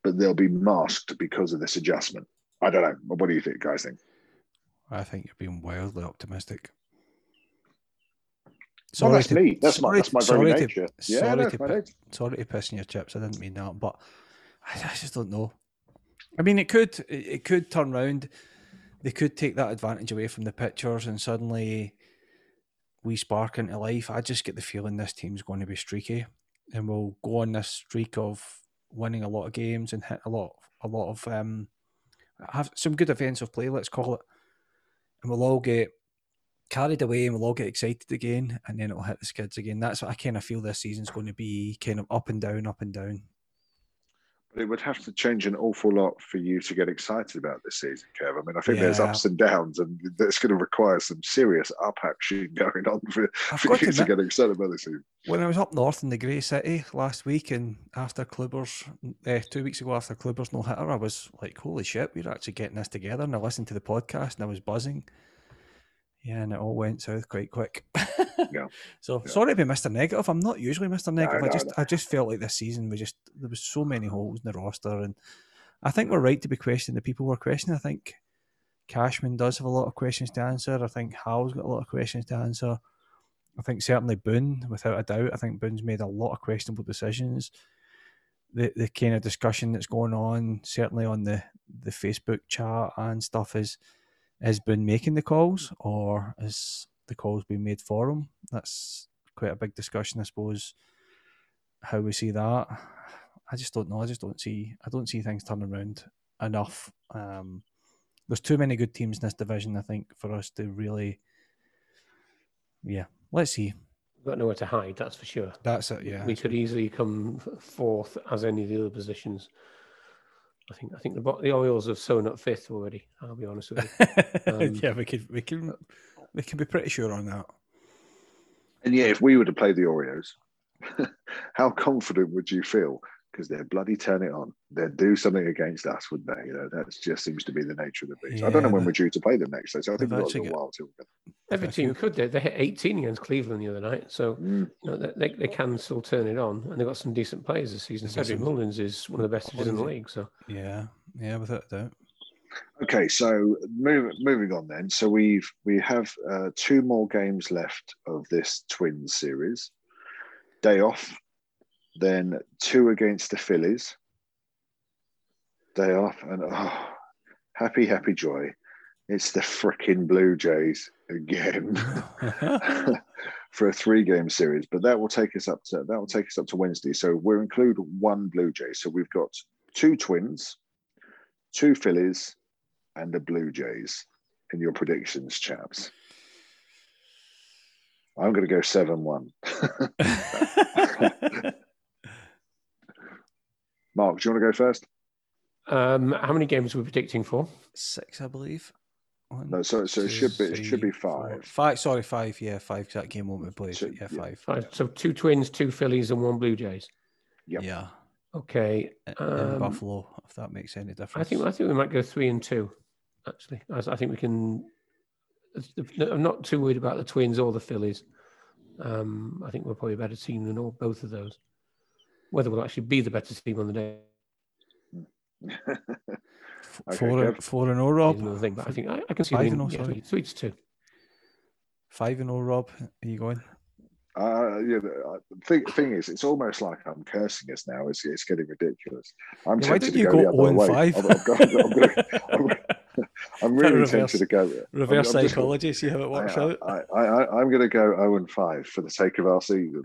but they'll be masked because of this adjustment. I don't know. What do you think, guys? Think? I think you're being wildly optimistic. Sorry well, that's to, me. That's my, that's my very sorry nature. To, yeah, sorry, to, sorry to piss in your chips. I didn't mean that, but I, I just don't know. I mean, it could it could turn round. They could take that advantage away from the pitchers, and suddenly we spark into life. I just get the feeling this team's going to be streaky, and we'll go on this streak of winning a lot of games and hit a lot, a lot of um, have some good offensive play. Let's call it and we'll all get carried away and we'll all get excited again and then it'll hit the skids again. That's what I kind of feel this season's going to be kind of up and down, up and down. But it would have to change an awful lot for you to get excited about this season, Kev. I mean, I think yeah. there's ups and downs, and that's going to require some serious up action going on for, for you to, to get excited about this season. When I was up north in the Grey City last week, and after Kluber's, uh, two weeks ago after Kluber's no hitter, I was like, holy shit, we're actually getting this together. And I listened to the podcast and I was buzzing. Yeah, and it all went south quite quick. yeah. So yeah. sorry to be Mr. Negative. I'm not usually Mr. Negative. No, no, I just no. I just felt like this season we just there was so many uh-huh. holes in the roster, and I think we're right to be questioning the people we're questioning. I think Cashman does have a lot of questions to answer. I think Hal's got a lot of questions to answer. I think certainly Boone, without a doubt, I think Boone's made a lot of questionable decisions. The the kind of discussion that's going on, certainly on the, the Facebook chat and stuff, is has been making the calls or has the calls been made for him? That's quite a big discussion, I suppose. How we see that, I just don't know. I just don't see. I don't see things turning around enough. Um, there's too many good teams in this division, I think, for us to really. Yeah, let's see. We've got nowhere to hide, that's for sure. That's it. Yeah, we could easily come fourth as any of the other positions. I think I think the the Orioles have sewn up fifth already. I'll be honest with you. Um, yeah, we could we can we can be pretty sure on that. And yeah, if we were to play the Oreos, how confident would you feel because they'd bloody turn it on. They'd do something against us, wouldn't they? You know, that just seems to be the nature of the beast. Yeah, I don't know when we're due to play them next. So I think we've got a while till. Every team could. They, they hit 18 against Cleveland the other night, so mm. you know, they, they can still turn it on, and they've got some decent players this season. Cedric Mullins is one of the best in the league. So yeah, yeah, without a doubt. Okay, so move, moving on then. So we've we have uh, two more games left of this Twins series. Day off then two against the Phillies. Day off, and oh, happy, happy joy. It's the freaking Blue Jays again for a three-game series. But that will take us up to that will take us up to Wednesday. So we'll include one Blue Jay. So we've got two Twins, two Phillies, and the Blue Jays in your predictions, chaps. I'm going to go seven-one. Mark, do you want to go first? Um, how many games are we predicting for? Six, I believe. One, no, so so two, it should be it should be five. Four, five, sorry, five. Yeah, five. That game won't be played. So, yeah, five. Five. So two Twins, two Phillies, and one Blue Jays. Yep. Yeah. Okay. Um, Buffalo, if that makes any difference. I think I think we might go three and two. Actually, I, I think we can. I'm not too worried about the Twins or the Phillies. Um, I think we're probably a better team than all both of those whether we'll actually be the better team on the day. okay, four, and, four and all, Rob. Thing, but I think I, I can see five and all. Sorry, three to two. Five and all, Rob. Are you going? Uh, yeah, the thing, thing is, it's almost like I'm cursing us now. It's, it's getting ridiculous. I'm yeah, tempted to go, go the other way. Five? I'm, I'm, I'm, I'm really reverse, tempted to go reverse I'm, psychology. Just, see how it works I, out. I, I, am going to go 0 and 5 for the sake of our season.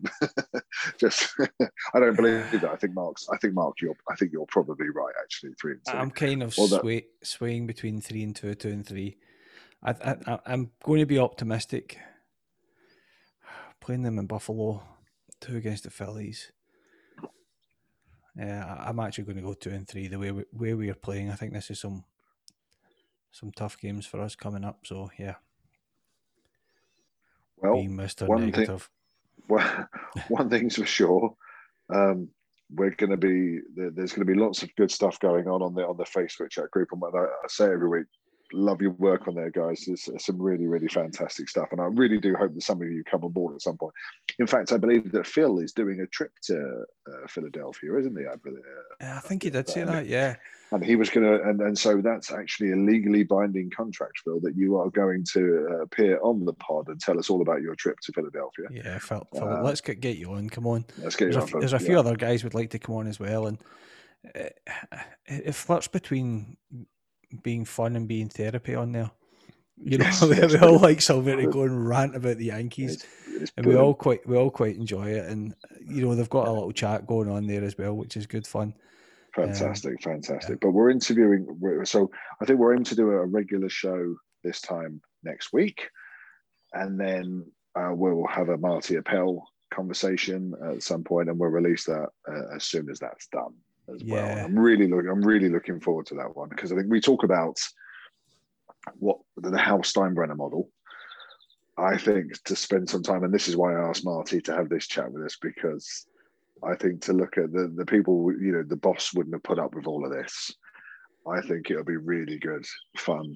just, I don't believe that. I think Mark's. I think Mark, you're. I think you're probably right. Actually, three and two. I'm kind of well, sway, swaying between three and two, two and three. I, I, I'm going to be optimistic. Playing them in Buffalo, two against the Phillies. Yeah, I'm actually going to go two and three. The way we, way we are playing, I think this is some some tough games for us coming up. So yeah. Well. One Negative. Thing, well, one thing's for sure. Um, we're going to be there's going to be lots of good stuff going on on the on the Facebook chat group, and what I, I say every week, love your work on there, guys. There's some really, really fantastic stuff, and I really do hope that some of you come on board at some point. In fact, I believe that Phil is doing a trip to uh, Philadelphia, isn't he? I, believe, uh, I think he did say that. Yeah, and he was going to, and, and so that's actually a legally binding contract, Phil, that you are going to uh, appear on the pod and tell us all about your trip to Philadelphia. Yeah, Phil, Phil uh, let's get, get you on. Come on. Let's get there's you a, on. There's a few yeah. other guys would like to come on as well, and uh, it flirts between being fun and being therapy on there. You know, yes, we, all like Silver to go and rant about the Yankees, it's, it's and we all quite we all quite enjoy it. And you know, they've got a little chat going on there as well, which is good fun. Fantastic, um, fantastic. Yeah. But we're interviewing, so I think we're aiming to do a regular show this time next week, and then uh, we'll have a Marty Appel conversation at some point, and we'll release that uh, as soon as that's done as yeah. well. I'm really looking, I'm really looking forward to that one because I think we talk about what the Hal Steinbrenner model. I think to spend some time, and this is why I asked Marty to have this chat with us because I think to look at the, the people, you know, the boss wouldn't have put up with all of this. I think it'll be really good fun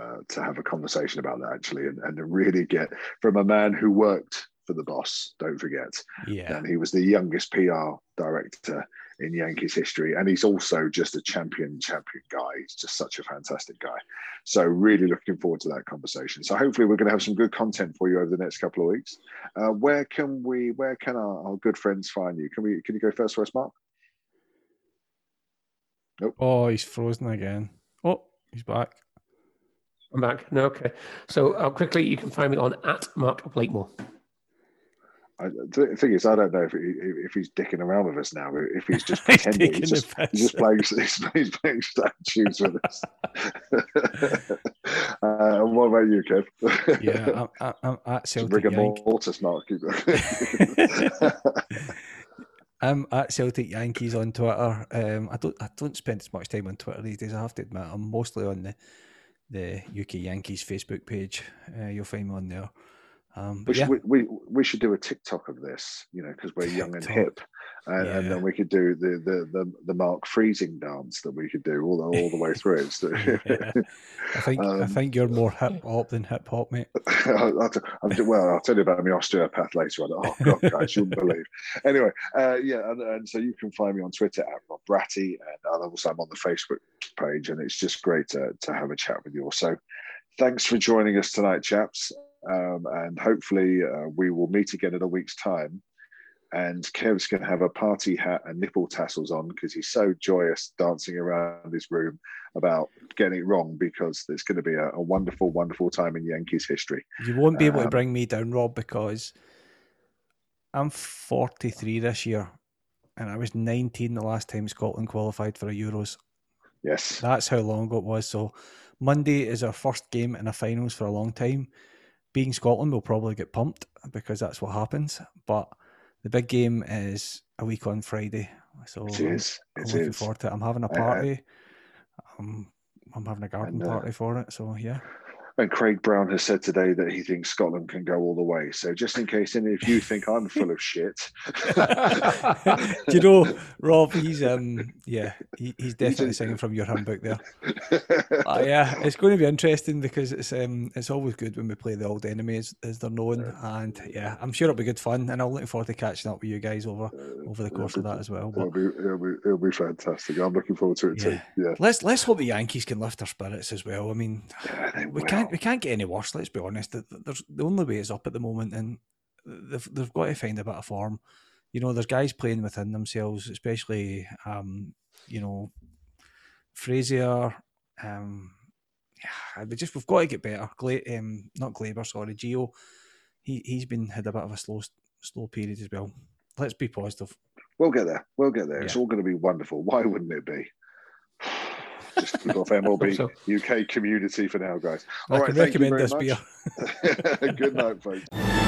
uh, to have a conversation about that actually, and, and to really get from a man who worked for the boss. Don't forget. Yeah. And he was the youngest PR director in Yankees history, and he's also just a champion, champion guy. He's just such a fantastic guy. So really looking forward to that conversation. So hopefully we're going to have some good content for you over the next couple of weeks. Uh, where can we? Where can our, our good friends find you? Can we? Can you go first for us, Mark? Nope. Oh, he's frozen again. Oh, he's back. I'm back. No, okay. So uh, quickly, you can find me on at Mark Blakemore. I, the thing is, I don't know if he, if he's dicking around with us now. If he's just pretending, he's, just, he's just playing, he's, he's playing statues with us. uh, what about you, Kev? yeah, I'm, I'm, at Celtic Rigor mortis. I'm at Celtic Yankees on Twitter. Um, I don't I don't spend as much time on Twitter these days. I have to admit, I'm mostly on the the UK Yankees Facebook page. Uh, you'll find me on there. Um, we, should, we, we, we should do a TikTok of this, you know, because we're young and hip, and, yeah. and, then we could do the, the the the Mark freezing dance that we could do all the all the way through. So, yeah. I think um, I think you're more hip hop than hip hop, mate. I'll, I'll, well, I'll tell you about my osteopath later on. Oh God, guys, you wouldn't believe. Anyway, uh, yeah, and, and, so you can find me on Twitter at Rob Bratty, and also I'm on the Facebook page, and it's just great to to have a chat with you all. So, thanks for joining us tonight, chaps. Um, and hopefully, uh, we will meet again in a week's time. And Kev's going to have a party hat and nipple tassels on because he's so joyous dancing around his room about getting it wrong because it's going to be a, a wonderful, wonderful time in Yankees history. You won't be able um, to bring me down, Rob, because I'm 43 this year and I was 19 the last time Scotland qualified for a Euros. Yes. That's how long ago it was. So Monday is our first game in a finals for a long time being Scotland, we'll probably get pumped because that's what happens. But the big game is a week on Friday, so it is. I'm, I'm looking is. forward to it. I'm having a party. Uh, I'm, I'm having a garden party for it. So yeah. And Craig Brown has said today that he thinks Scotland can go all the way. So just in case any of you think I'm full of shit, do you know, Rob? He's um, yeah, he, he's definitely singing from your handbook there. uh, yeah, it's going to be interesting because it's um, it's always good when we play the old enemies as they're known, and yeah, I'm sure it'll be good fun, and I'm looking forward to catching up with you guys over over the course of that as well. But, it'll, be, it'll be it'll be fantastic. I'm looking forward to it yeah. too. Yeah, let's let's hope the Yankees can lift their spirits as well. I mean, yeah, we can't we can't get any worse. Let's be honest. There's the only way is up at the moment, and they've they've got to find a bit of form. You know, there's guys playing within themselves, especially um, you know, Frazier. Um, yeah, we just we've got to get better. Gla- um, not Gleyber, sorry, Gio. He he's been had a bit of a slow slow period as well. Let's be positive. We'll get there. We'll get there. Yeah. It's all going to be wonderful. Why wouldn't it be? Just keep off MLB so. UK community for now, guys. All I right, can recommend this beer. Good night, folks.